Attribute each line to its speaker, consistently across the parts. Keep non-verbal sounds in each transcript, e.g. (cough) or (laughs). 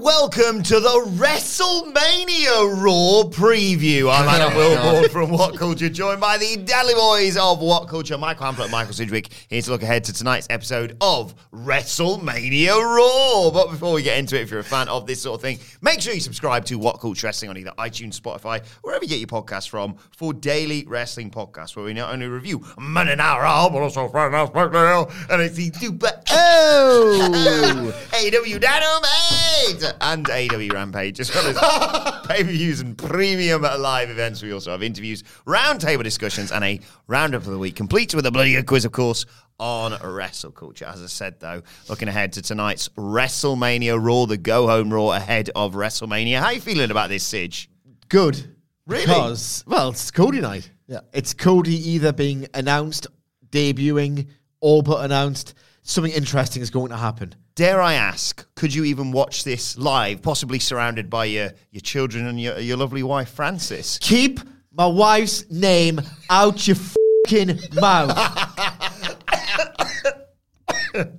Speaker 1: and welcome to the WrestleMania Raw preview. I'm Adam Wilborn from What Culture, joined by the Dally Boys of What Culture, Michael Hamflett and Michael Sidgwick, here to look ahead to tonight's episode of WrestleMania Raw. But before we get into it, if you're a fan of this sort of thing, make sure you subscribe to What Culture Wrestling on either iTunes, Spotify, wherever you get your podcasts from, for daily wrestling podcasts where we not only review Monday Night Raw, but also Friday Night SmackDown, NXT Super
Speaker 2: Oh! (laughs)
Speaker 1: AEW Dynamite and AEW Rampage, as well as (laughs) pay per views and premium live events. We also have interviews, roundtable discussions, and a roundup of the week, complete with a bloody good quiz, of course, on wrestle culture. As I said, though, looking ahead to tonight's WrestleMania Raw, the go home Raw ahead of WrestleMania. How are you feeling about this, Sidge?
Speaker 2: Good.
Speaker 1: Really?
Speaker 2: Because, well, it's Cody night.
Speaker 3: Yeah.
Speaker 2: It's Cody either being announced, debuting, all but announced. Something interesting is going to happen.
Speaker 1: Dare I ask, could you even watch this live, possibly surrounded by your, your children and your, your lovely wife, Francis?
Speaker 2: Keep my wife's name out your fucking mouth. (laughs)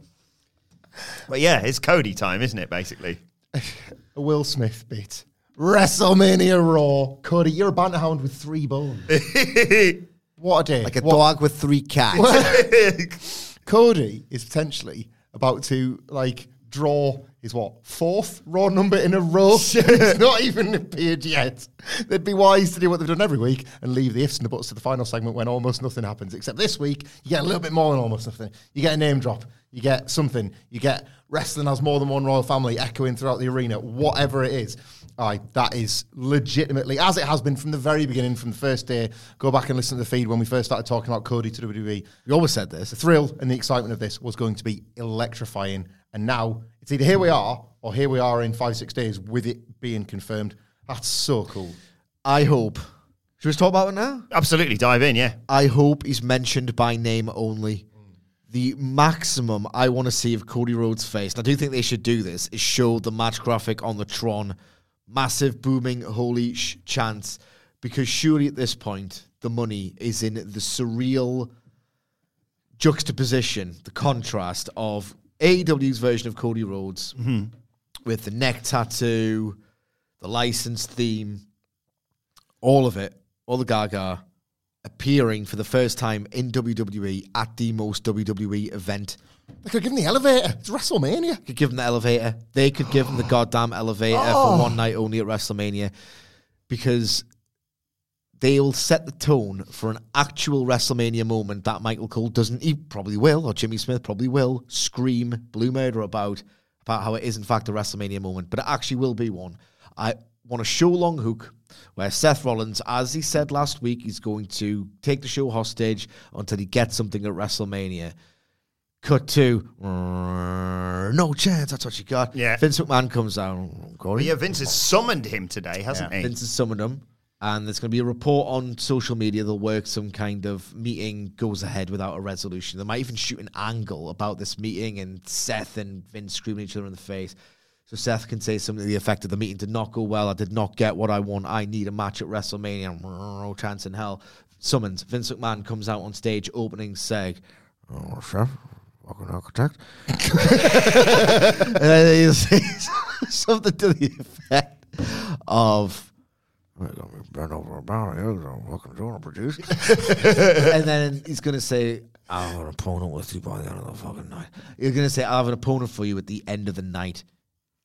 Speaker 1: But yeah, it's Cody time, isn't it, basically?
Speaker 3: A Will Smith bit. WrestleMania Raw. Cody, you're a banter hound with three bones. (laughs) what a day.
Speaker 4: Like a
Speaker 3: What-
Speaker 4: dog with three cats. (laughs)
Speaker 3: Cody is potentially about to like draw his what fourth raw number in a row. (laughs) it's not even appeared yet. They'd be wise to do what they've done every week and leave the ifs and the buts to the final segment when almost nothing happens. Except this week, you get a little bit more than almost nothing. You get a name drop. You get something. You get wrestling has more than one royal family echoing throughout the arena. Whatever it is. Aye, that is legitimately, as it has been from the very beginning, from the first day. Go back and listen to the feed when we first started talking about Cody to WWE. We always said this. The thrill and the excitement of this was going to be electrifying. And now it's either here we are or here we are in five, six days with it being confirmed. That's so cool.
Speaker 2: I hope. Should we just talk about it now?
Speaker 1: Absolutely, dive in, yeah.
Speaker 2: I hope he's mentioned by name only. The maximum I want to see of Cody Rhodes' face, and I do think they should do this, is show the match graphic on the Tron. Massive, booming, holy sh- chance. Because surely at this point, the money is in the surreal juxtaposition, the contrast of AEW's version of Cody Rhodes mm-hmm. with the neck tattoo, the licensed theme, all of it, all the gaga, appearing for the first time in WWE at the most WWE event.
Speaker 3: They could give him the elevator. It's WrestleMania.
Speaker 2: Could give him the elevator. They could give him the (gasps) goddamn elevator for oh. one night only at WrestleMania because they'll set the tone for an actual WrestleMania moment that Michael Cole doesn't. He probably will, or Jimmy Smith probably will scream Blue Murder about about how it is in fact a WrestleMania moment, but it actually will be one. I want a show long hook where Seth Rollins, as he said last week, he's going to take the show hostage until he gets something at WrestleMania. Cut to no chance. That's what you got.
Speaker 1: Yeah.
Speaker 2: Vince McMahon comes down. Corey.
Speaker 1: yeah, Vince has summoned him today, hasn't he?
Speaker 2: Vince has summoned him, and there's going to be a report on social media. They'll work some kind of meeting goes ahead without a resolution. They might even shoot an angle about this meeting and Seth and Vince screaming each other in the face. So Seth can say something to the effect of the meeting did not go well. I did not get what I want. I need a match at WrestleMania. No chance in hell. Summons. Vince McMahon comes out on stage, opening seg. Oh, Seth, fucking architect. (laughs) and then he says (laughs) something to the effect of bend over about fucking doing produce. (laughs) and then he's gonna say, I'll have an opponent with you by the end of the fucking night. You're gonna say, I'll have an opponent for you at the end of the night.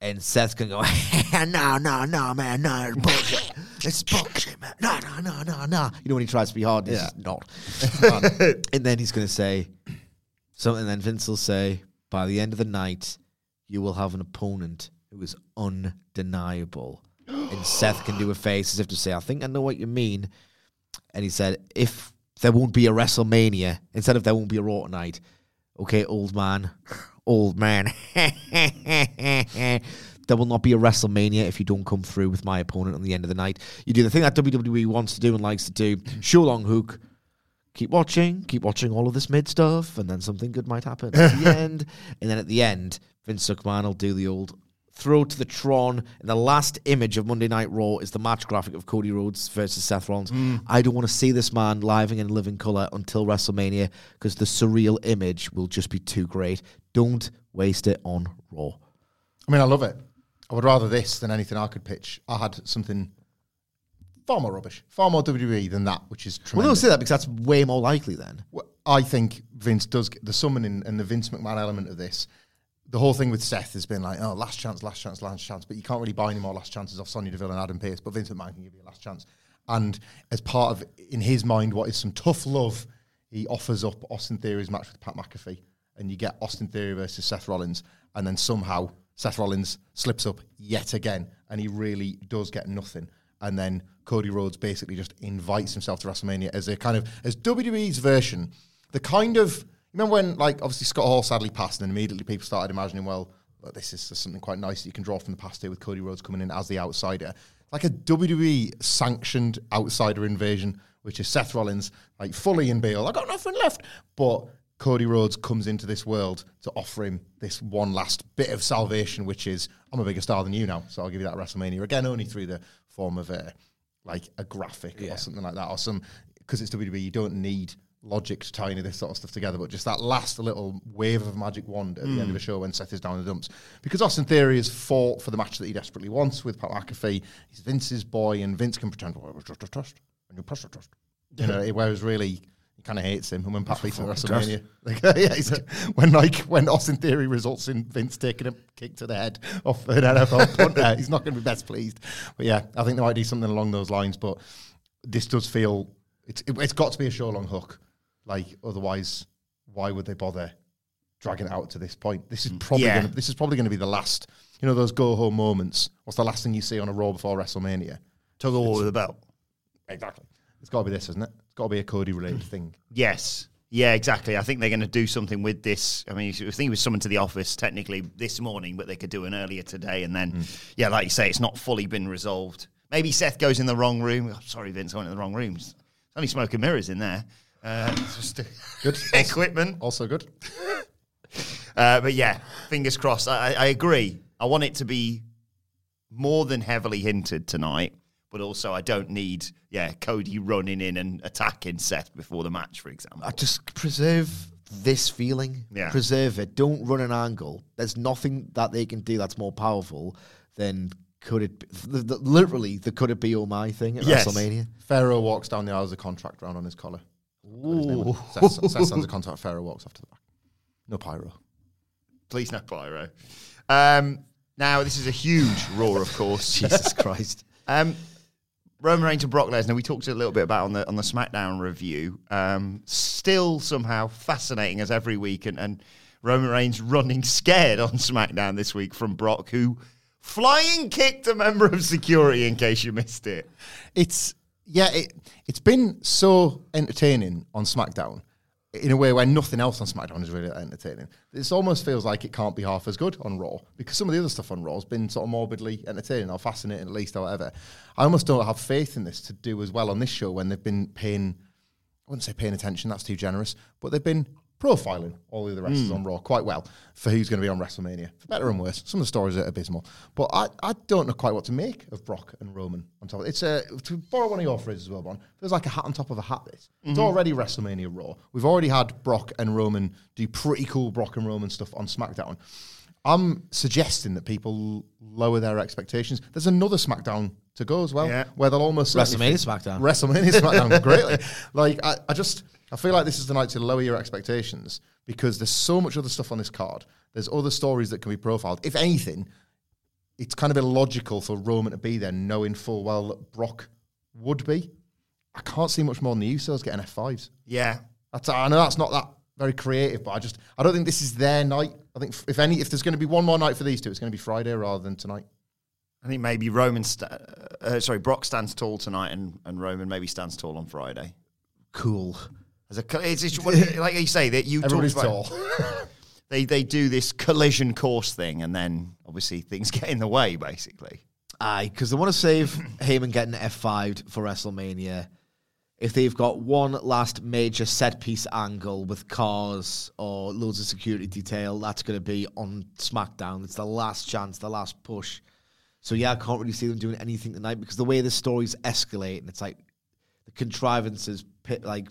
Speaker 2: And Seth can go, (laughs) no, no, no, man, no, it's bullshit. It's bullshit, man. No, no, no, no, no. You know when he tries to be hard, he's
Speaker 3: Yeah.
Speaker 2: just not. (laughs) Um, and then he's going to say something. And then Vince will say, by the end of the night, you will have an opponent who is undeniable. and (gasps) Seth can do a face as if to say, I think I know what you mean. And he said, if there won't be a WrestleMania, instead of there won't be a Raw tonight, okay, old man, old man, (laughs) there will not be a WrestleMania if you don't come through with my opponent on the end of the night. You do the thing that WWE wants to do and likes to do, show long hook, keep watching, keep watching all of this mid stuff, and then something good might happen. At the (laughs) end. And then at the end, Vince McMahon will do the old throw to the Tron. And the last image of Monday Night Raw is the match graphic of Cody Rhodes versus Seth Rollins. Hmm. I don't want to see this man live and in living color until WrestleMania because the surreal image will just be too great. Don't waste it on Raw.
Speaker 3: I mean, I love it. I would rather this than anything I could pitch. I had something far more rubbish, far more WWE than that, which is
Speaker 2: Well,
Speaker 3: tremendous.
Speaker 2: don't say that because that's way more likely then.
Speaker 3: Well, I think Vince does get the summoning and the Vince McMahon element of this. The whole thing with Seth has been like, oh, last chance, last chance, last chance. But you can't really buy any more last chances off Sonya Deville and Adam Pearce. But Vince McMahon can give you a last chance. And as part of, in his mind, what is some tough love, he offers up Austin Theory's match with Pat McAfee. And you get Austin Theory versus Seth Rollins. And then somehow Seth Rollins slips up yet again. And he really does get nothing. And then Cody Rhodes basically just invites himself to WrestleMania as a kind of, as WWE's version the kind of remember when like obviously Scott Hall sadly passed and immediately people started imagining well this is something quite nice that you can draw from the past here with Cody Rhodes coming in as the outsider. Like a WWE sanctioned outsider invasion which is Seth Rollins like fully in bail I got nothing left. But Cody Rhodes comes into this world to offer him this one last bit of salvation which is I'm a bigger star than you now so I'll give you that WrestleMania again only through the form of a like a graphic or something like that or some because it's WWE you don't need logic to tie any of this sort of stuff together, but just that last little wave of a magic wand at the end of a show when Seth is down in the dumps. Because Austin Theory has fought for the match that he desperately wants with Pat McAfee. He's Vince's boy, and Vince can pretend, well, it was just a trust, and you a trust. You know, whereas really he kind of hates him. And when Pat him at WrestleMania, (laughs) like, yeah, he's, when like when Austin Theory results in Vince taking a kick to the head off an NFL punter, he's not going to be best pleased. But yeah, I think they might do something along those lines. But this does feel it's it, it's got to be a show long hook. Like otherwise, why would they bother dragging it out to this point? This is mm. probably
Speaker 1: Yeah.
Speaker 3: gonna, this is probably going to be the last. You know those go home moments. What's the last thing you see on a Raw before WrestleMania?
Speaker 1: Tug of war with the belt.
Speaker 3: Exactly. It's got to be this, isn't it? It's got to be a Cody related (clears throat) thing.
Speaker 1: Yes. Yeah, exactly. I think they're going to do something with this. I mean, I think he was summoned to the office technically this morning, but they could do an earlier today. And then, mm. yeah, like you say, it's not fully been resolved. Maybe Seth goes in the wrong room. Oh, sorry, Vince, I went in the wrong room. There's only smoke and mirrors in there. Uh, just
Speaker 3: Good. (laughs)
Speaker 1: equipment.
Speaker 3: Also good. (laughs)
Speaker 1: Uh, but yeah, fingers crossed. I, I I agree. I want it to be more than heavily hinted tonight, but also I don't need yeah Cody running in and attacking Seth before the match, for example.
Speaker 2: I just preserve this feeling.
Speaker 1: Yeah.
Speaker 2: Preserve it. Don't run an angle. There's nothing that they can do that's more powerful than could it be, the, the, literally the could it be oh my thing at
Speaker 1: Yes.
Speaker 2: WrestleMania.
Speaker 3: Pharaoh walks down the aisle with a contract round on his collar. Ooh. Seth signs a contract. Pharaoh walks to the back. No pyro.
Speaker 1: Please no pyro. Um, now this is a huge roar, of course. (laughs)
Speaker 2: Jesus Christ.
Speaker 1: Um, Roman Reigns and Brock Lesnar, we talked a little bit about on the on the SmackDown review. Um, still somehow fascinating as every week, and, and Roman Reigns running scared on SmackDown this week from Brock, who flying kicked a member of security. In case you missed it,
Speaker 3: It's yeah, it it's been so entertaining on SmackDown in a way where nothing else on SmackDown is really entertaining. This almost feels like it can't be half as good on Raw because some of the other stuff on Raw has been sort of morbidly entertaining or fascinating at least or whatever. I almost don't have faith in this to do as well on this show when they've been paying I wouldn't say paying attention, that's too generous, but they've been profiling all the other wrestlers hmm. on Raw quite well for who's going to be on WrestleMania, for better and worse. Some of the stories are abysmal, but I, I don't know quite what to make of Brock and Roman on top. of it. It's a to borrow one of your phrases as well, Bon. Feels like a hat on top of a hat. This it's mm-hmm. already WrestleMania Raw. We've already had Brock and Roman do pretty cool Brock and Roman stuff on SmackDown. I'm suggesting that people lower their expectations. There's another SmackDown to go as well,
Speaker 1: Yeah.
Speaker 3: where they'll almost certainly
Speaker 2: WrestleMania
Speaker 3: think-
Speaker 2: SmackDown.
Speaker 3: WrestleMania SmackDown (laughs) greatly. Like I, I just I feel like this is the night to lower your expectations because there's so much other stuff on this card. There's other stories that can be profiled. If anything, it's kind of illogical for Roman to be there, knowing full well that Brock would be. I can't see much more than the Usos getting F5s.
Speaker 1: Yeah.
Speaker 3: That's, I know that's not that very creative, but I just I don't think this is their night. I think if any if there's going to be one more night for these two, it's going to be Friday rather than tonight.
Speaker 1: I think maybe Roman, sta- uh, sorry, Brock stands tall tonight, and, and Roman maybe stands tall on Friday.
Speaker 2: Cool.
Speaker 1: As a, it's, it's what- like you say that you talked
Speaker 3: Everybody's
Speaker 1: about-
Speaker 3: tall. (laughs)
Speaker 1: They they do this collision course thing, and then obviously things (laughs) get in the way. Basically,
Speaker 2: Aye, because they want to save Heyman getting F5'd for WrestleMania. If they've got one last major set piece angle with cars or loads of security detail, that's going to be on SmackDown. It's the last chance, the last push. So yeah, I can't really see them doing anything tonight because the way the stories escalate and it's like the contrivances, pi- like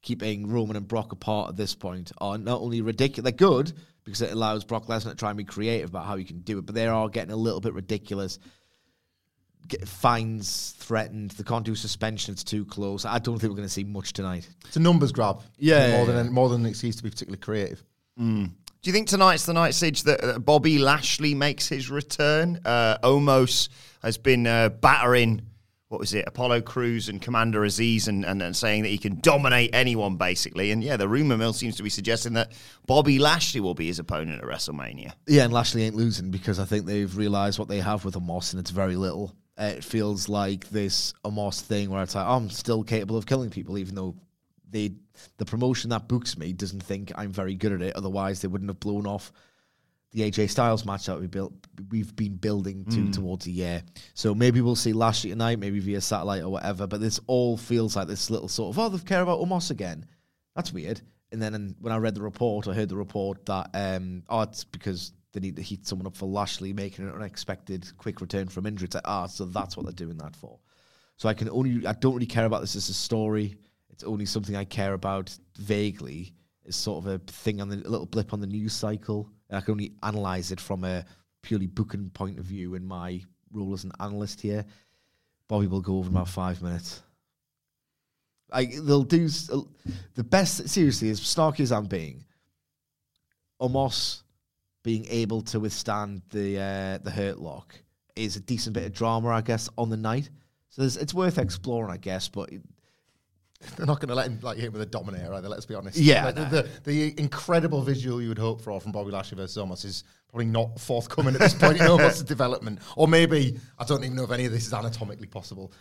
Speaker 2: keeping Roman and Brock apart at this point, are not only ridiculous, they're good because it allows Brock Lesnar to try and be creative about how he can do it, but they are getting a little bit ridiculous. Get fines threatened. They can't do suspension. It's too close. I don't think we're going to see much tonight.
Speaker 3: It's a numbers grab.
Speaker 2: Yeah,
Speaker 3: more
Speaker 2: yeah,
Speaker 3: than
Speaker 2: yeah.
Speaker 3: more than an excuse to be particularly creative. Mm.
Speaker 1: Do you think tonight's the night, Sidge, that Bobby Lashley makes his return? Uh, Omos has been uh, battering. What was it? Apollo Crews and Commander Azeez, and, and, and saying that he can dominate anyone, basically. And yeah, the rumor mill seems to be suggesting that Bobby Lashley will be his opponent at WrestleMania.
Speaker 2: Yeah, and Lashley ain't losing because I think they've realised what they have with Omos, and it's very little. Uh, it feels like this Omos thing where it's like I'm still capable of killing people, even though they the promotion that books me doesn't think I'm very good at it. Otherwise, they wouldn't have blown off the AJ Styles match that we built we've been building to towards a year. So maybe we'll see Lashley tonight, maybe via satellite or whatever. But this all feels like this little sort of oh they care about Omos again. That's weird. And then and when I read the report, I heard the report that um oh it's because they need to heat someone up for Lashley making an unexpected quick return from injury. It's like ah so that's what they're doing that for. So I can only I don't really care about this as a story. It's only something I care about vaguely. It's sort of a thing on the little blip on the news cycle. I can only analyze it from a purely booking point of view in my role as an analyst here. Bobby will go over in about five minutes. Like they'll do s- the best. Seriously, as snarky as I'm being, Omos being able to withstand the uh, the hurt lock is a decent bit of drama, I guess, on the night. So it's worth exploring, I guess. But (laughs)
Speaker 3: They're not going to let him like hit with a dominator either. Let's be honest.
Speaker 2: Yeah,
Speaker 3: Like, the,
Speaker 2: no.
Speaker 3: the, the incredible visual you would hope for from Bobby Lashley versus Omos is probably not forthcoming at this point in (laughs) Omos' development. Or maybe I don't even know if any of this is anatomically possible.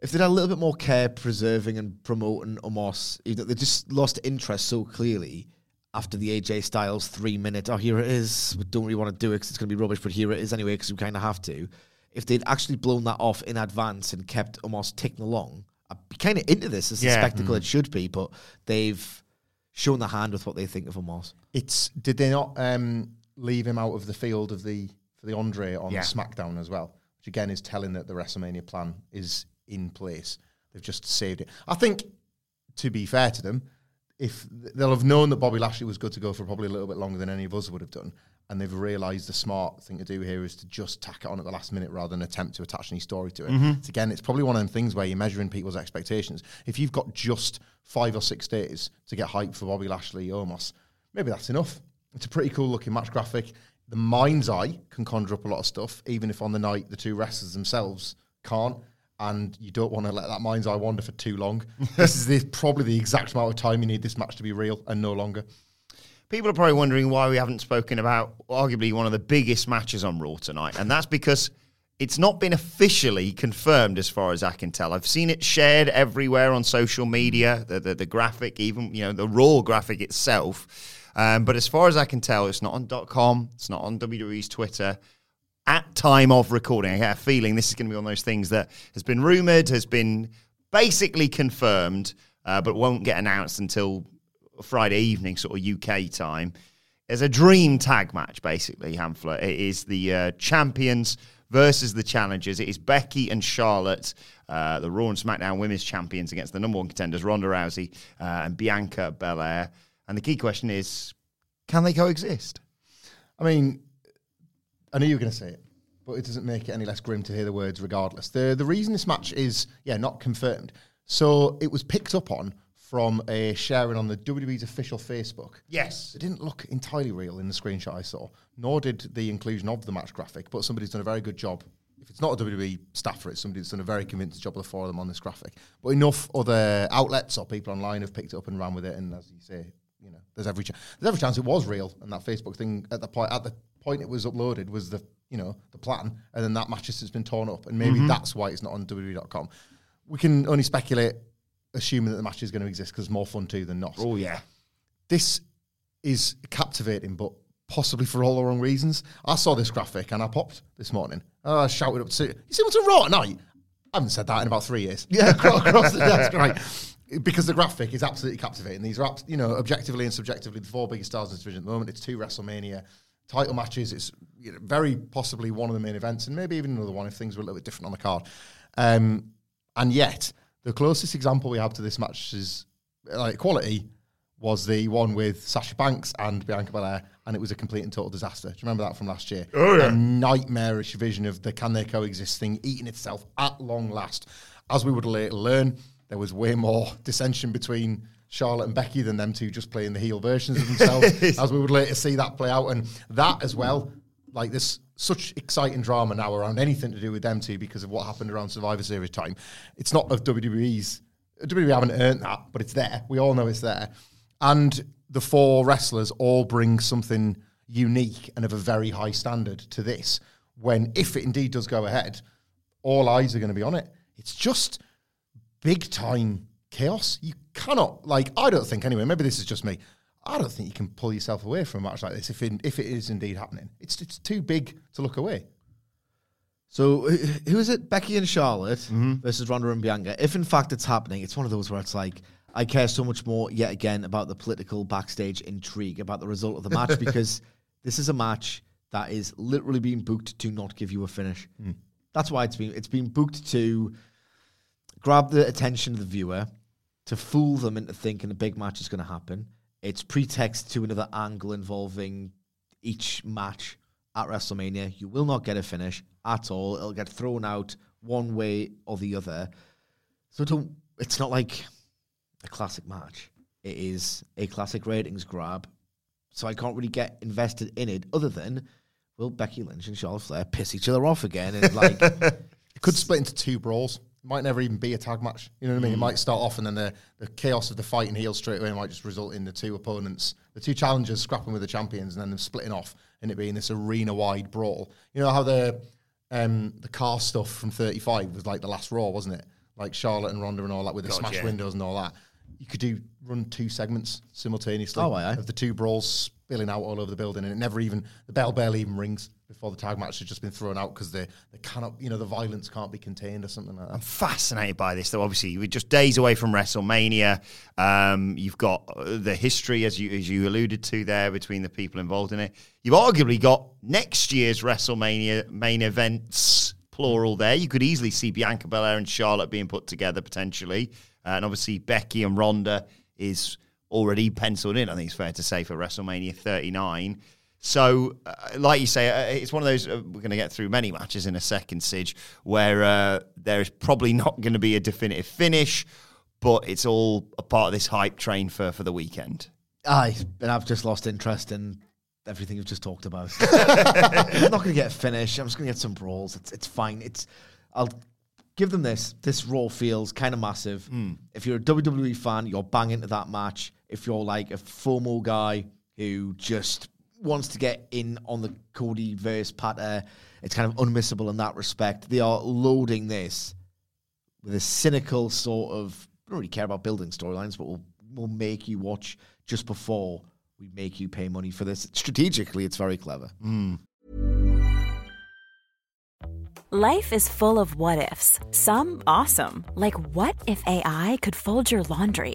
Speaker 2: if they'd had a little bit more care preserving and promoting Omos, they just lost interest so clearly after the AJ Styles three minute, oh, here it is. We don't really want to do it because it's going to be rubbish, but here it is anyway because we kind of have to. If they'd actually blown that off in advance and kept Omos ticking along, I'd be kind of into this as a
Speaker 1: Yeah.
Speaker 2: spectacle it should be, but they've shown the hand with what they think of Omos.
Speaker 3: It's did they not um, leave him out of the field of the for the Andre on
Speaker 1: Yeah.
Speaker 3: SmackDown as well, which again is telling that the WrestleMania plan is in place. They've just saved it. I think, to be fair to them, if they'll have known that Bobby Lashley was good to go for probably a little bit longer than any of us would have done, and they've realised the smart thing to do here is to just tack it on at the last minute rather than attempt to attach any story to it. Mm-hmm. It's, again, it's probably one of them things where you're measuring people's expectations. If you've got just five or six days to get hype for Bobby Lashley oh, Omos, maybe that's enough. It's a pretty cool looking match graphic. The mind's eye can conjure up a lot of stuff, even if on the night the two wrestlers themselves can't. And you don't want to let that mind's eye wander for too long. (laughs) this is the, probably the exact amount of time you need this match to be real and no longer.
Speaker 1: People are probably wondering why we haven't spoken about arguably one of the biggest matches on Raw tonight, and that's because it's not been officially confirmed as far as I can tell. I've seen it shared everywhere on social media, the the, the graphic, even you know the Raw graphic itself. Um, but as far as I can tell, it's not on .com, it's not on WWE's Twitter. At time of recording, I get a feeling this is going to be one of those things that has been rumored, has been basically confirmed, uh, but won't get announced until Friday evening, sort of UK time. There's a dream tag match, basically, Hamflett. It is the uh, champions versus the challengers. It is Becky and Charlotte, uh, the Raw and SmackDown women's champions, against the number one contenders, Ronda Rousey uh, and Bianca Belair. And the key question is can they coexist?
Speaker 3: I mean, I knew you were going to say it, but it doesn't make it any less grim to hear the words regardless. The the reason this match is, yeah, not confirmed. So it was picked up on from a sharing on the WWE's official Facebook.
Speaker 1: Yes.
Speaker 3: It didn't look entirely real in the screenshot I saw, nor did the inclusion of the match graphic, but somebody's done a very good job. If it's not a WWE staffer, it's somebody that's done a very convincing job of the four of them on this graphic. But enough other outlets or people online have picked it up and ran with it, and as you say, you know, there's every ch- there's every chance it was real, and that Facebook thing at the point at the point it was uploaded was the you know the plan, and then that match has been torn up, and maybe mm-hmm. that's why it's not on WWE.com. We can only speculate, assuming that the match is going to exist because it's more fun too than not
Speaker 1: Oh, yeah.
Speaker 3: this is captivating, but possibly for all the wrong reasons. I saw this graphic and I popped this morning. I shouted up to you see what's a Raw tonight? I haven't said that in about three years. (laughs) Yeah, across, across the desk, (laughs) right? Because the graphic is absolutely captivating. These are, you know, objectively and subjectively the four biggest stars in this division at the moment. It's two WrestleMania title matches. It's you know, very possibly one of the main events, and maybe even another one if things were a little bit different on the card. Um, and yet, the closest example we have to this match is like quality was the one with Sasha Banks and Bianca Belair, and it was a complete and total disaster. Do you remember that from last year? Oh, yeah. A nightmarish vision of the can they coexist thing eating itself at long last. As we would later learn, there was way more (laughs) dissension between Charlotte and Becky than them two just playing the heel versions of themselves. (laughs) as we would later see that play out, and that as well, like this such exciting drama now around anything to do with them two because of what happened around Survivor Series time. It's not of WWE's. WWE haven't earned that, but it's there. We all know it's there. And the four wrestlers all bring something unique and of a very high standard to this. When, if it indeed does go ahead, all eyes are going to be on it. It's just big time chaos. You cannot, like, I don't think anyway, maybe this is just me. I don't think you can pull yourself away from a match like this if, in, if it is indeed happening. It's, it's too big to look away.
Speaker 2: So who is it? Becky and Charlotte mm-hmm. versus Ronda and Bianca. If in fact it's happening, it's one of those where it's like I care so much more yet again about the political backstage intrigue about the result of the match (laughs) because this is a match that is literally being booked to not give you a finish. Hmm. That's why it's been it's been booked to grab the attention of the viewer, to fool them into thinking a big match is going to happen. It's pretext to another angle involving each match at WrestleMania. You will not get a finish at all. It'll get thrown out one way or the other. So don't, it's not like a classic match. It is a classic ratings grab. So I can't really get invested in it other than, will Becky Lynch and Charlotte Flair piss each other off again? And like, (laughs)
Speaker 3: It could split into two brawls. Might never even be a tag match. You know what I mean? It might start off and then the, the chaos of the fight and heel straight away might just result in the two opponents, the two challengers scrapping with the champions and then them splitting off and it being this arena wide brawl. You know how the um, the car stuff from 35 was like the last Raw, wasn't it? Like Charlotte and Ronda and all that with the
Speaker 1: God,
Speaker 3: smash
Speaker 1: yeah.
Speaker 3: windows and all that. You could do run two segments simultaneously
Speaker 2: Oh, aye, aye.
Speaker 3: of the two brawls spilling out all over the building, and it never even the bell barely even rings before the tag match has just been thrown out because they they cannot, you know, the violence can't be contained or something like that.
Speaker 1: I'm fascinated by this, though. Obviously, we're just days away from WrestleMania. Um, you've got uh, the history, as you as you alluded to there, between the people involved in it. You've arguably got next year's WrestleMania main events, plural. There, you could easily see Bianca Belair and Charlotte being put together potentially, uh, and obviously Becky and Ronda is already penciled in. I think it's fair to say for WrestleMania 39. So, uh, like you say, uh, it's one of those. Uh, we're going to get through many matches in a second, Sidge, where uh, there is probably (laughs) not going to be a definitive finish, but it's all a part of this hype train for for the weekend.
Speaker 2: Aye, and I've just lost interest in everything you've just talked about. (laughs) I'm not going to get a finish. I'm just going to get some brawls. It's it's fine. It's I'll give them this. This Raw feels kind of massive. If you're a WWE fan, you're banging to that match. If you're like a FOMO guy who just wants to get in on the Cody verse patter, uh, it's kind of unmissable in that respect. They are loading this with a cynical sort of I don't really care about building storylines, but we'll we'll make you watch just before we make you pay money for this. Strategically, it's very clever. Hmm.
Speaker 5: Life is full of what ifs. Some awesome, like what if AI could fold your laundry?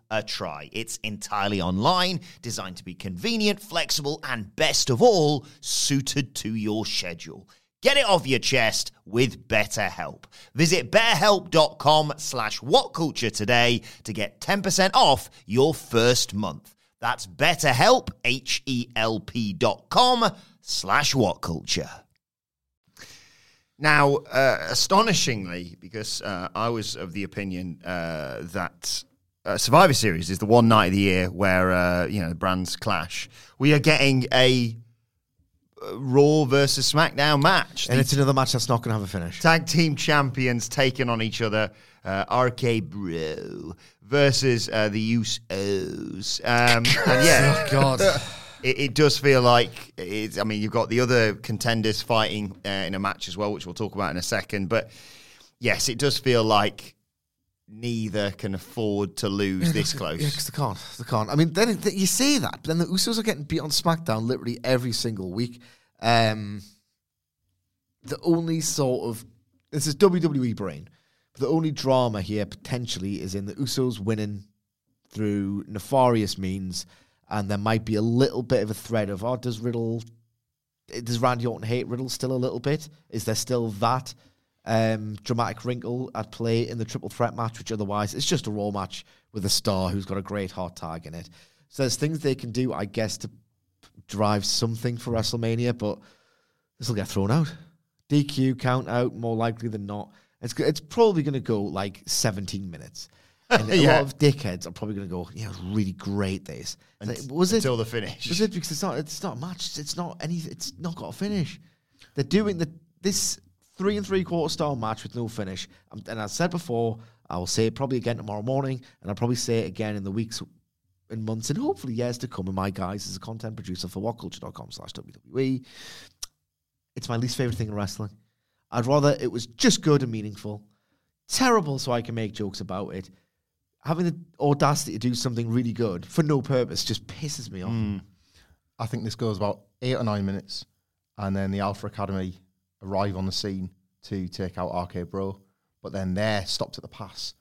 Speaker 1: a try. It's entirely online, designed to be convenient, flexible, and best of all, suited to your schedule. Get it off your chest with BetterHelp. Visit betterhelp.com slash whatculture today to get 10% off your first month. That's betterhelp, H-E-L-P dot com slash whatculture. Now, uh, astonishingly, because uh, I was of the opinion uh, that uh, Survivor Series is the one night of the year where uh, you know brands clash. We are getting a uh, Raw versus SmackDown match.
Speaker 2: And
Speaker 1: The
Speaker 2: it's another match that's not going to have a finish.
Speaker 1: tag team champions taking on each other. Uh, RK Bro versus uh, the Usos. Um, (laughs) and yeah,
Speaker 2: God. (laughs)
Speaker 1: it, it does feel like it's, I mean, you've got the other contenders fighting uh, in a match as well, which we'll talk about in a second. But yes, it does feel like neither can afford to lose this close.
Speaker 2: Yeah, because they can't. They can't. I mean, then you say that, but then the Usos are getting beat on SmackDown literally every single week. Um, the only sort of this is WWE brain. But the only drama here potentially is in the Usos winning through nefarious means, and there might be a little bit of a thread of, oh, does Riddle, does Randy Orton hate Riddle still a little bit? Is there still that um, dramatic wrinkle at play in the triple threat match, which otherwise it's just a Raw match with a star who's got a great hot tag in it. So there's things they can do, I guess, to drive something for WrestleMania, but this will get thrown out. DQ count out more likely than not. It's it's probably going to go like 17 minutes. (laughs) And a lot of dickheads are probably going to go, yeah, it was really great. This like, was it
Speaker 1: until the finish.
Speaker 2: Was it because it's not it's not a match. It's not any. It's not got a finish. They're doing the this three and three quarter star match with no finish. Um, and I said before, I will say it probably again tomorrow morning, and I'll probably say it again in the weeks and months and hopefully years to come. And my guys as a content producer for whatculture.com slash WWE. It's my least favorite thing in wrestling. I'd rather it was just good and meaningful. Terrible so I can make jokes about it. Having the audacity to do something really good for no purpose just pisses me off.
Speaker 3: I think this goes about eight or nine minutes, and then the Alpha Academy arrive on the scene to take out RK Bro, but then they're stopped at the pass.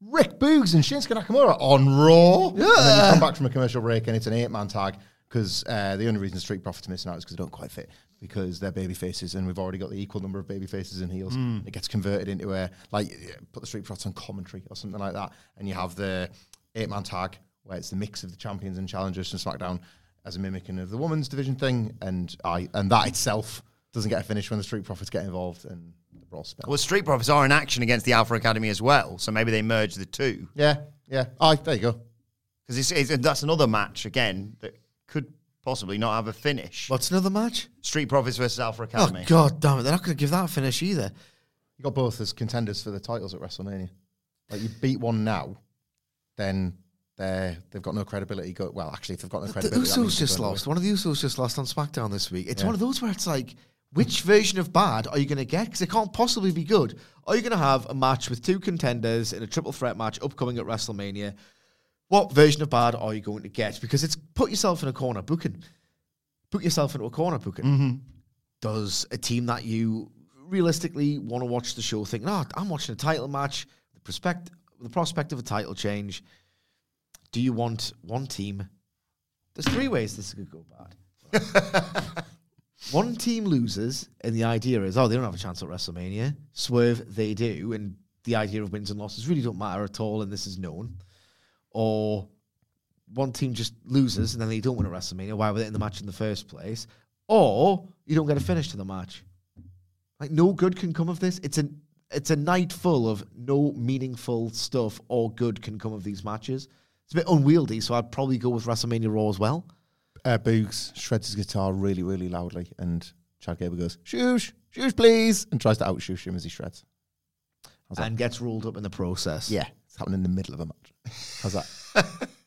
Speaker 3: Rick Boogs and Shinsuke Nakamura on Raw. Yeah. And then you come back from a commercial break, and it's an eight-man tag because uh, the only reason Street Profits are missing out is because they don't quite fit because they're baby faces, and we've already got the equal number of baby faces and heels. It gets converted into a like put the Street Profits on commentary or something like that, and you have the eight-man tag where it's the mix of the champions and challengers from SmackDown as a mimicking of the women's division thing, and I and that itself doesn't get a finish when the Street Profits get involved and the Raw spell.
Speaker 1: Well, Street Profits are in action against the Alpha Academy as well, so maybe they merge the two.
Speaker 3: yeah, yeah. Oh, there you go.
Speaker 1: Because it's, it's, that's another match, again, that could possibly not have a finish.
Speaker 2: What's another match?
Speaker 1: Street Profits versus Alpha Academy.
Speaker 2: Oh
Speaker 1: Academy.
Speaker 2: god damn it! They're not going to give that a finish either.
Speaker 3: You got both as contenders for the titles at WrestleMania. Like you beat one now, then they they've got no credibility. Go well, actually, if they've got no
Speaker 2: The
Speaker 3: credibility, that means
Speaker 2: Usos just lost.
Speaker 3: away.
Speaker 2: One of the Usos just lost on SmackDown this week. It's
Speaker 3: Yeah.
Speaker 2: one of those where it's like, which version of bad are you going to get? Because it can't possibly be good. Are you going to have a match with two contenders in a triple threat match upcoming at WrestleMania? What version of bad are you going to get? Because it's put yourself in a corner booking. Put yourself into a corner booking. Mm-hmm. does a team that you realistically want to watch the show think, no, I'm watching a title match, the prospect, the prospect of a title change. Do you want one team? There's three ways this could go bad. (laughs) one team loses, and the idea is, oh, they don't have a chance at WrestleMania. Swerve, they do, and the idea of wins and losses really don't matter at all, and this is known. Or one team just loses, and then they don't win at WrestleMania. Why were they in the match in the first place? Or you don't get a finish to the match. Like no good can come of this. It's a it's a night full of no meaningful stuff or good can come of these matches. It's a bit unwieldy, so I'd probably go with WrestleMania Raw as well.
Speaker 3: Uh, Boogs shreds his guitar really, really loudly, and Chad Gable goes, "Shoosh, shoosh, please," and tries to outshush him as he shreds.
Speaker 2: And gets rolled up in the process.
Speaker 3: Yeah, it's happening in the middle of a match. How's that? (laughs)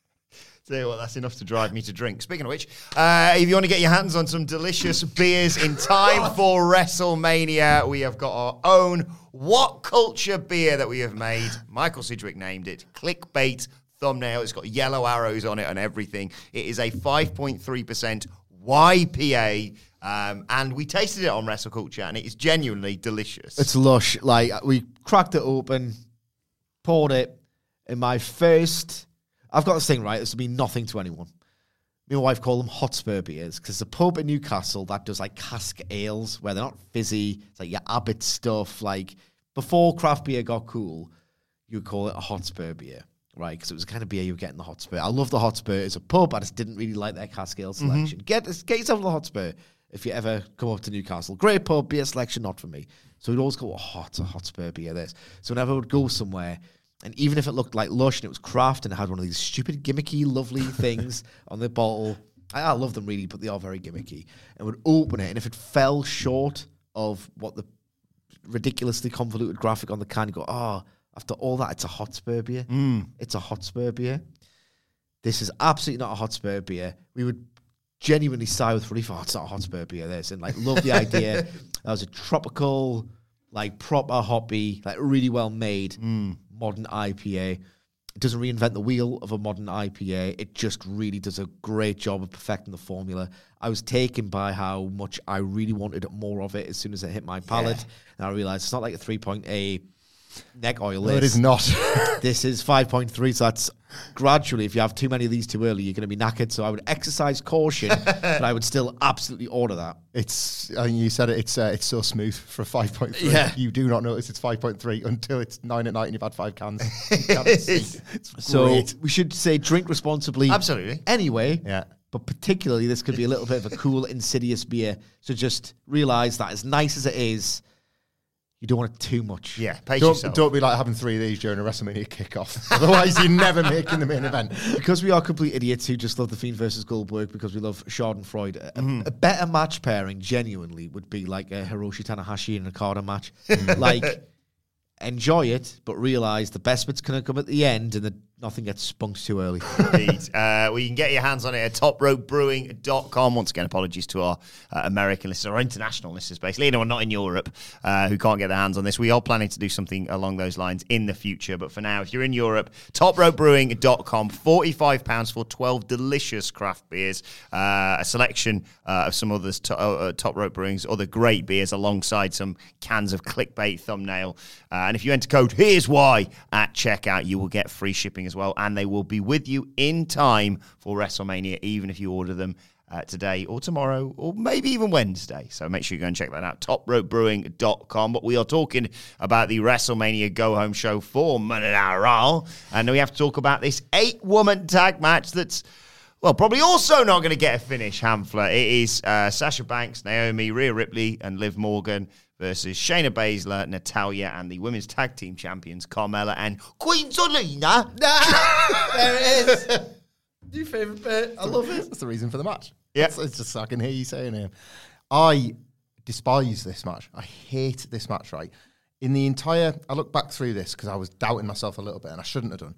Speaker 1: Tell you what, that's enough to drive me to drink. Speaking of which, uh, if you want to get your hands on some delicious beers in time (laughs) for WrestleMania, we have got our own What Culture beer that we have made. Michael Sidgwick named it Clickbait Thumbnail. It's got yellow arrows on it and everything. It is a 5.3% YPA, um, and we tasted it on Wrestle Culture, and it is genuinely delicious.
Speaker 2: It's lush. Like we cracked it open, poured it in my first. I've got this thing right. This will be nothing to anyone. Me and my wife call them Hotspur beers because the pub in Newcastle that does like cask ales where they're not fizzy. It's like your Abbott stuff. Like before craft beer got cool, you would call it a Hotspur beer, right? Because it was the kind of beer you were getting the Hotspur. I love the Hotspur as a pub. I just didn't really like their cask ale mm-hmm. selection. Get get yourself the Hotspur if you ever come up to Newcastle. Great pub, beer selection, not for me. So we'd always go, oh, hot, a Hotspur beer, this. So whenever I would go somewhere, and even if it looked like lush and it was craft and it had one of these stupid gimmicky, lovely (laughs) things on the bottle, I, I love them really, but they are very gimmicky. And would open it, and if it fell short of what the ridiculously convoluted graphic on the can, you go, oh, after all that, it's a Hotspur beer. Hmm. It's a Hotspur beer. This is absolutely not a Hotspur beer. We would genuinely sigh with relief. Oh, it's not a Hotspur beer. This and like love the idea. (laughs) that was a tropical, like proper hoppy, like really well made hmm. modern IPA. It doesn't reinvent the wheel of a modern IPA. It just really does a great job of perfecting the formula. I was taken by how much I really wanted more of it as soon as it hit my palate. And I realized it's not like a 3.8 neck oil
Speaker 3: no, it
Speaker 2: is.
Speaker 3: not. (laughs)
Speaker 2: This is 5.3, so that's gradually, if you have too many of these too early, you're going to be knackered. So I would exercise caution, (laughs) but I would still absolutely order that.
Speaker 3: it's. You said it. It's. Uh, it's so smooth for a five point three.
Speaker 2: Yeah.
Speaker 3: You do not notice it's five point three until it's nine at night and you've had five cans. (laughs) You it's
Speaker 2: So
Speaker 3: great.
Speaker 2: we should say drink responsibly.
Speaker 1: Absolutely.
Speaker 2: Anyway,
Speaker 3: Yeah.
Speaker 2: but particularly this could be a little bit of a cool, insidious beer. So just realize that as nice as it is, you don't want it too much.
Speaker 1: yeah, pace
Speaker 3: Don't,
Speaker 1: yourself.
Speaker 3: don't be like having three of these during a WrestleMania kickoff. (laughs) Otherwise, you're never making the main event.
Speaker 2: Because we are complete idiots who just love the Fiend versus Goldberg because we love Schadenfreude. A,
Speaker 1: Mm-hmm.
Speaker 2: a better match pairing, genuinely, would be like a Hiroshi Tanahashi and Okada match.
Speaker 1: Mm. (laughs)
Speaker 2: like, enjoy it, but realize the best bit's going to come at the end and that nothing gets spunked too early. (laughs)
Speaker 1: Indeed. Uh, well, you can get your hands on it at topropebrewing.com. Once again, apologies to our uh, American listeners, or international listeners, basically, anyone not in Europe uh, who can't get their hands on this. We are planning to do something along those lines in the future. But for now, if you're in Europe, topropebrewing.com, £45 for 12 delicious craft beers, uh, a selection uh, of some others, to, uh, Top Rope Brewing's other great beers, alongside some cans of clickbait thumbnail. And if you enter code Here's Why at checkout, you will get free shipping as well. And they will be with you in time for WrestleMania, even if you order them uh, today or tomorrow or maybe even Wednesday. So make sure you go and check that out. TopRopeBrewing.com. But we are talking about the WrestleMania Go Home show for Monday And we have to talk about this eight woman tag match that's. Well, probably also not going to get a finish, Hamflett. It is uh, Sasha Banks, Naomi, Rhea Ripley, and Liv Morgan versus Shayna Baszler, Natalya, and the women's tag team champions, Carmella and Queen Zelina.
Speaker 2: there it is. New favourite bit. I love it.
Speaker 3: That's the reason for the match.
Speaker 1: Yeah.
Speaker 3: It's, it's just I can hear you saying it. I despise this match. I hate this match. Right. In the entire, I look back through this because I was doubting myself a little bit, and I shouldn't have done.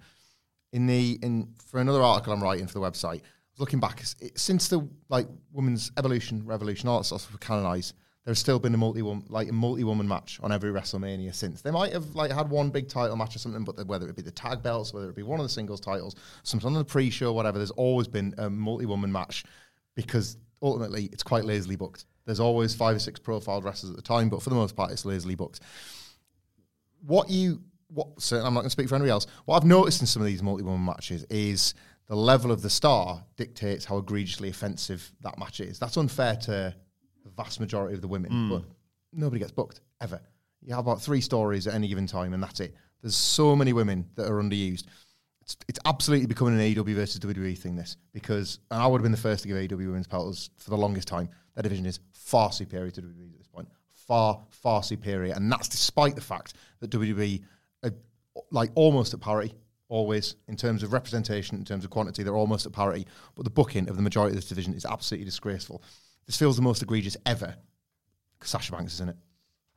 Speaker 3: In the in for another article I'm writing for the website, looking back it, since the like women's evolution, revolution, all that stuff were canonized. There's still been a multi like a multi woman match on every WrestleMania since. They might have like had one big title match or something, but the, whether it be the tag belts, whether it be one of the singles titles, something on the pre-show, whatever, there's always been a multi woman match because ultimately it's quite lazily booked. There's always five or six profiled wrestlers at the time, but for the most part, it's lazily booked. What you, what, so I'm not going to speak for anybody else. What I've noticed in some of these multi woman matches is the level of the star dictates how egregiously offensive that match is. That's unfair to the vast majority of the women, hmm. but nobody gets booked ever. You have about three stories at any given time, and that's it. There's so many women that are underused. It's, it's absolutely becoming an AEW versus WWE thing, this, because, and I would have been the first to give AEW women's titles for the longest time. That division is far superior to WWE at this point. Far, far superior. And that's despite the fact that WWE are like almost at parity, always, in terms of representation, in terms of quantity, they're almost at parity. But the booking of the majority of this division is absolutely disgraceful. This feels the most egregious ever because Sasha Banks is in it.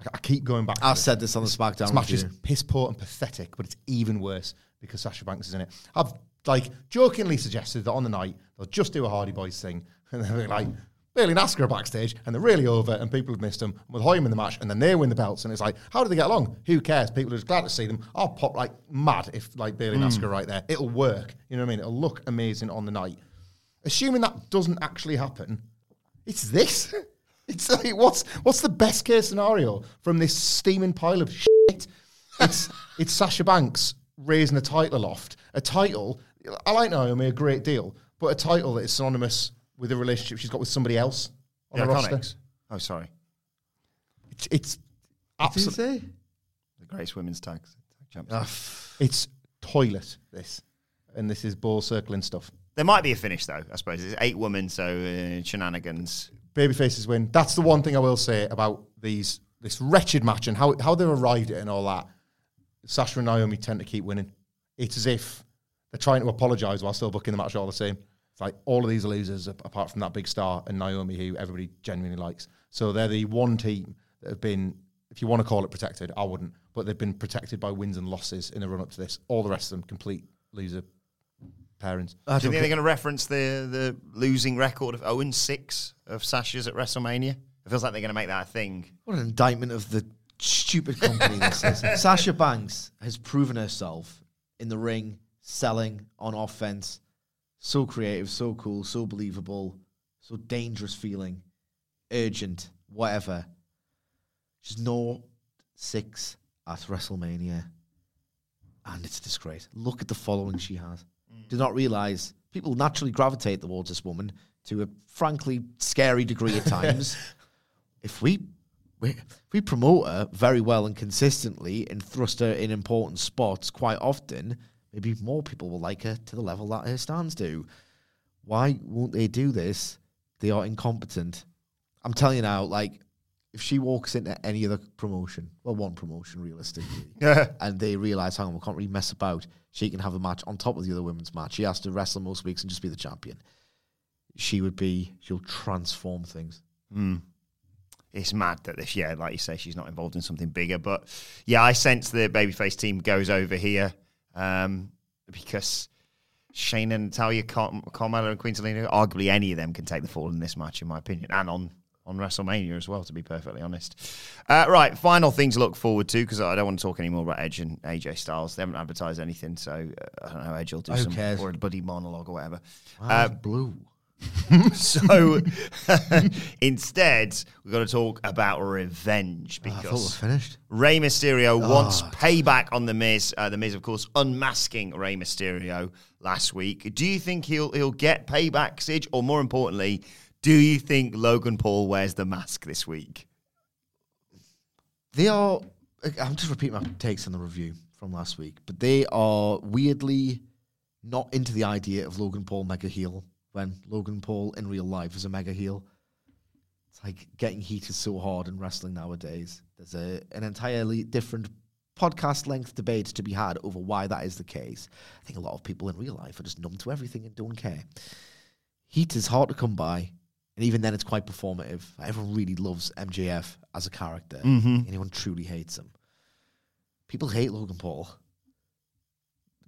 Speaker 3: I, I keep going back.
Speaker 2: I
Speaker 3: this.
Speaker 2: said this on the SmackDown
Speaker 3: This match is piss poor and pathetic, but it's even worse because Sasha Banks is in it. I've like jokingly suggested that on the night they'll just do a Hardy Boys thing, (laughs) and they'll be like Bayley and Asuka backstage, and they're really over, and people have missed them. We'll Hoy them in the match, and then they win the belts, and it's like, how do they get along? Who cares? People are just glad to see them. I'll pop like mad if like Bayley hmm. and Asuka right there. It'll work. You know what I mean? It'll look amazing on the night. Assuming that doesn't actually happen, it's this. (laughs) It's like what's what's the best case scenario from this steaming pile of (laughs) shit? It's it's Sasha Banks raising a title aloft. A title I like Naomi a great deal, but a title that is synonymous with a relationship she's got with somebody else on
Speaker 1: The
Speaker 3: the, roster.
Speaker 1: IIconics. Oh, sorry.
Speaker 3: It's, it's absolutely
Speaker 1: The greatest women's tag, tag champions.
Speaker 3: Ah, it's toilet this, and this is ball circling stuff.
Speaker 1: There might be a finish though. I suppose it's eight women, so uh, shenanigans.
Speaker 3: babyfaces win. That's the one thing I will say about these this wretched match and how how they've arrived at it and all that. Sasha and Naomi tend to keep winning. It's as if they're trying to apologise while still booking the match all the same. It's like all of these losers apart from that big star and Naomi, who everybody genuinely likes. So they're the one team that have been, if you want to call it protected, I wouldn't, but they've been protected by wins and losses in the run up to this. All the rest of them complete loser parents.
Speaker 1: Do you think they're going to reference the the losing record of 0 6 of Sasha's at WrestleMania? It feels like they're going to make that a thing.
Speaker 2: What an indictment of the stupid company this is. (laughs) Sasha Banks has proven herself in the ring, selling on offense. So creative, so cool, so believable, so dangerous feeling, urgent, whatever. She's no six at WrestleMania. And it's a disgrace. Look at the following she has. Do not realize people naturally gravitate towards this woman to a frankly scary degree at (laughs) times. if we we, if we promote her very well and consistently and thrust her in important spots quite often, maybe more people will like her to the level that her stands do. Why won't they do this? They are incompetent. I'm telling you now, like, if she walks into any other promotion, well, one promotion realistically, (laughs) and they realize, hang on, we can't really mess about, she can have a match on top of the other women's match. She has to wrestle most weeks and just be the champion. She would be, she'll transform things.
Speaker 1: It's mad that this, yeah, like you say, she's not involved in something bigger. But yeah, I sense the babyface team goes over here um, because Shayna, Natalya, Car- Carmella, and Queen Zelina, arguably any of them can take the fall in this match, in my opinion, and on on WrestleMania as well, to be perfectly honest. Uh, right, final thing to look forward to because I don't want to talk anymore about Edge and AJ Styles. They haven't advertised anything, so uh, I don't know. Edge will do
Speaker 2: Who
Speaker 1: some
Speaker 2: cares?
Speaker 1: or a buddy monologue or whatever. Uh,
Speaker 2: blue. (laughs) (laughs)
Speaker 1: so (laughs) instead, we've got to talk about revenge
Speaker 2: were
Speaker 1: because
Speaker 2: finished.
Speaker 1: Rey Mysterio wants
Speaker 2: Ah.
Speaker 1: payback on the Miz. Uh, the Miz, of course, unmasking Rey Mysterio last week. Do you think he'll he'll get payback, Sidge, or more importantly, do you think Logan Paul wears the mask this week?
Speaker 2: They are. I'm just repeating my takes on the review from last week, but they are weirdly not into the idea of Logan Paul mega heel when Logan Paul in real life is a mega heel. It's like getting heated so hard in wrestling nowadays. There's a an entirely different podcast length debate to be had over why that is the case. I think a lot of people in real life are just numb to everything and don't care. Heat is hard to come by, and even then, it's quite performative. Everyone really loves MJF as a character. Anyone truly hates him. People hate Logan Paul.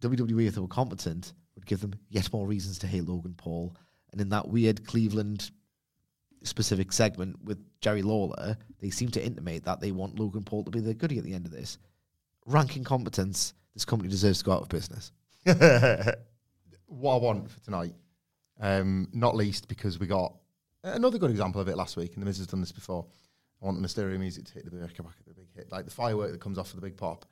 Speaker 2: WWE, if they were competent, would give them yet more reasons to hate Logan Paul. And in that weird Cleveland specific segment with Jerry Lawler, they seem to intimate that they want Logan Paul to be the goodie at the end of this. Rank incompetence, this company deserves to go out of business. (laughs)
Speaker 3: what I want for tonight, um, not least because we got Another good example of it last week, and the Miz has done this before. I want the Mysterio music to hit the big, back at the big hit, like the firework that comes off of the big pop,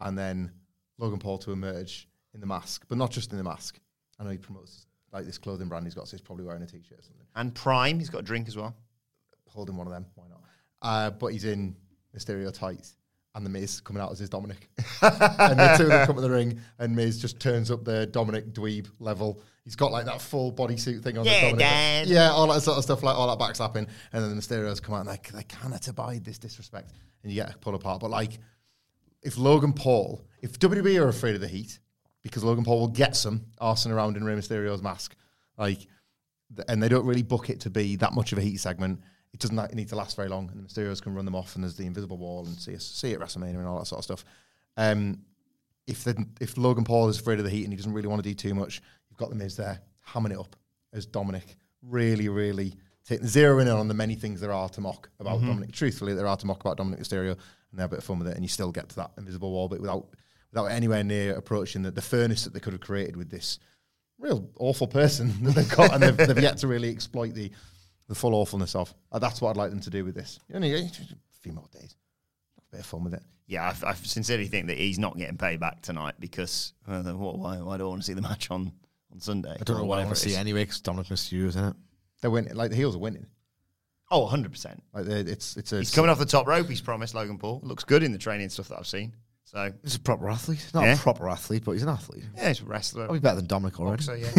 Speaker 3: and then Logan Paul to emerge in the mask, but not just in the mask. I know he promotes like this clothing brand he's got, so he's probably wearing a t-shirt or something.
Speaker 1: And Prime, he's got a drink as well.
Speaker 3: Holding one of them, why not? Uh, but he's in Mysterio tights, and the Miz coming out as his Dominic, (laughs) (laughs) and the two of them come to the ring, and Miz just turns up the Dominic dweeb level. He's got like that full bodysuit thing on.
Speaker 1: Yeah,
Speaker 3: the Dominic. Yeah, all that sort of stuff, like all that backslapping, and then the Mysterios come out and they, they cannot abide this disrespect, and you get pulled apart. But like, if Logan Paul, if WWE are afraid of the heat, because Logan Paul will get some arsing around in Rey Mysterio's mask, like, and they don't really book it to be that much of a heat segment. It doesn't need to last very long, and the Mysterios can run them off, and there's the invisible wall, and see see it at WrestleMania and all that sort of stuff. Um, if the, if Logan Paul is afraid of the heat and he doesn't really want to do too much, you've got the Miz there hamming it up as Dominic, really, really taking zeroing in on the many things there are to mock about Dominic. Truthfully, there are to mock about Dominic Mysterio, and they have a bit of fun with it, and you still get to that invisible wall, but without without anywhere near approaching the, the furnace that they could have created with this real awful person (laughs) that they've got, and they've, they've yet to really exploit the the full awfulness of. Uh, that's what I'd like them to do with this. You only a few more days, a bit of fun with it.
Speaker 1: Yeah, I, I sincerely think that he's not getting paid back tonight because uh, then what, why, why do I want to see the match on, on Sunday?
Speaker 2: I don't know
Speaker 1: Or
Speaker 2: what I want to
Speaker 1: it
Speaker 2: see
Speaker 1: is.
Speaker 2: anyway because Dominic Mysterio is in it.
Speaker 3: They're winning, like the heels are winning.
Speaker 1: Oh, 100%.
Speaker 3: Like it's it's a
Speaker 1: He's coming off the top rope, he's promised, Logan Paul. Looks good in the training stuff that I've seen. So,
Speaker 2: He's a proper athlete. Not
Speaker 1: Yeah.
Speaker 2: a proper athlete, but he's an athlete.
Speaker 1: yeah, he's a wrestler.
Speaker 2: Be better than Dominic already.
Speaker 1: So, yeah.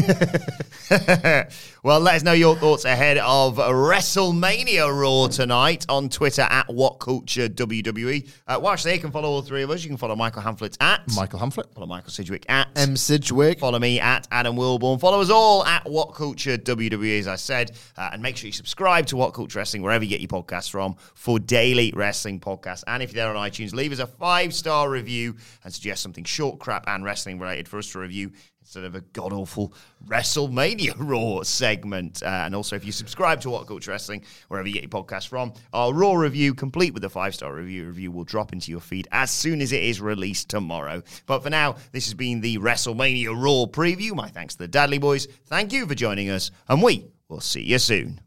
Speaker 1: (laughs) well, let us know your thoughts ahead of WrestleMania Raw tonight on Twitter at WhatCultureWWE. Uh, well, actually, you can follow all three of us. You can follow Michael Hamflett at
Speaker 3: Michael Hamflett.
Speaker 1: Follow Michael Sidgwick at
Speaker 2: M. Sidgwick.
Speaker 1: Follow me at Adam Wilborn. Follow us all at What Culture WWE, as I said. Uh, and make sure you subscribe to What Culture Wrestling, wherever you get your podcasts from, for daily wrestling podcasts. And if you're there on iTunes, leave us a five star review and suggest something short, crap, and wrestling related for us to review instead of a god awful WrestleMania (laughs) Raw segment. Uh, and also, if you subscribe to What Culture Wrestling, wherever you get your podcast from, our Raw review, complete with a five star review, review will drop into your feed as soon as it is released tomorrow. But for now, this has been the WrestleMania Raw preview. My thanks to the Dudley Boys. Thank you for joining us, and we will see you soon.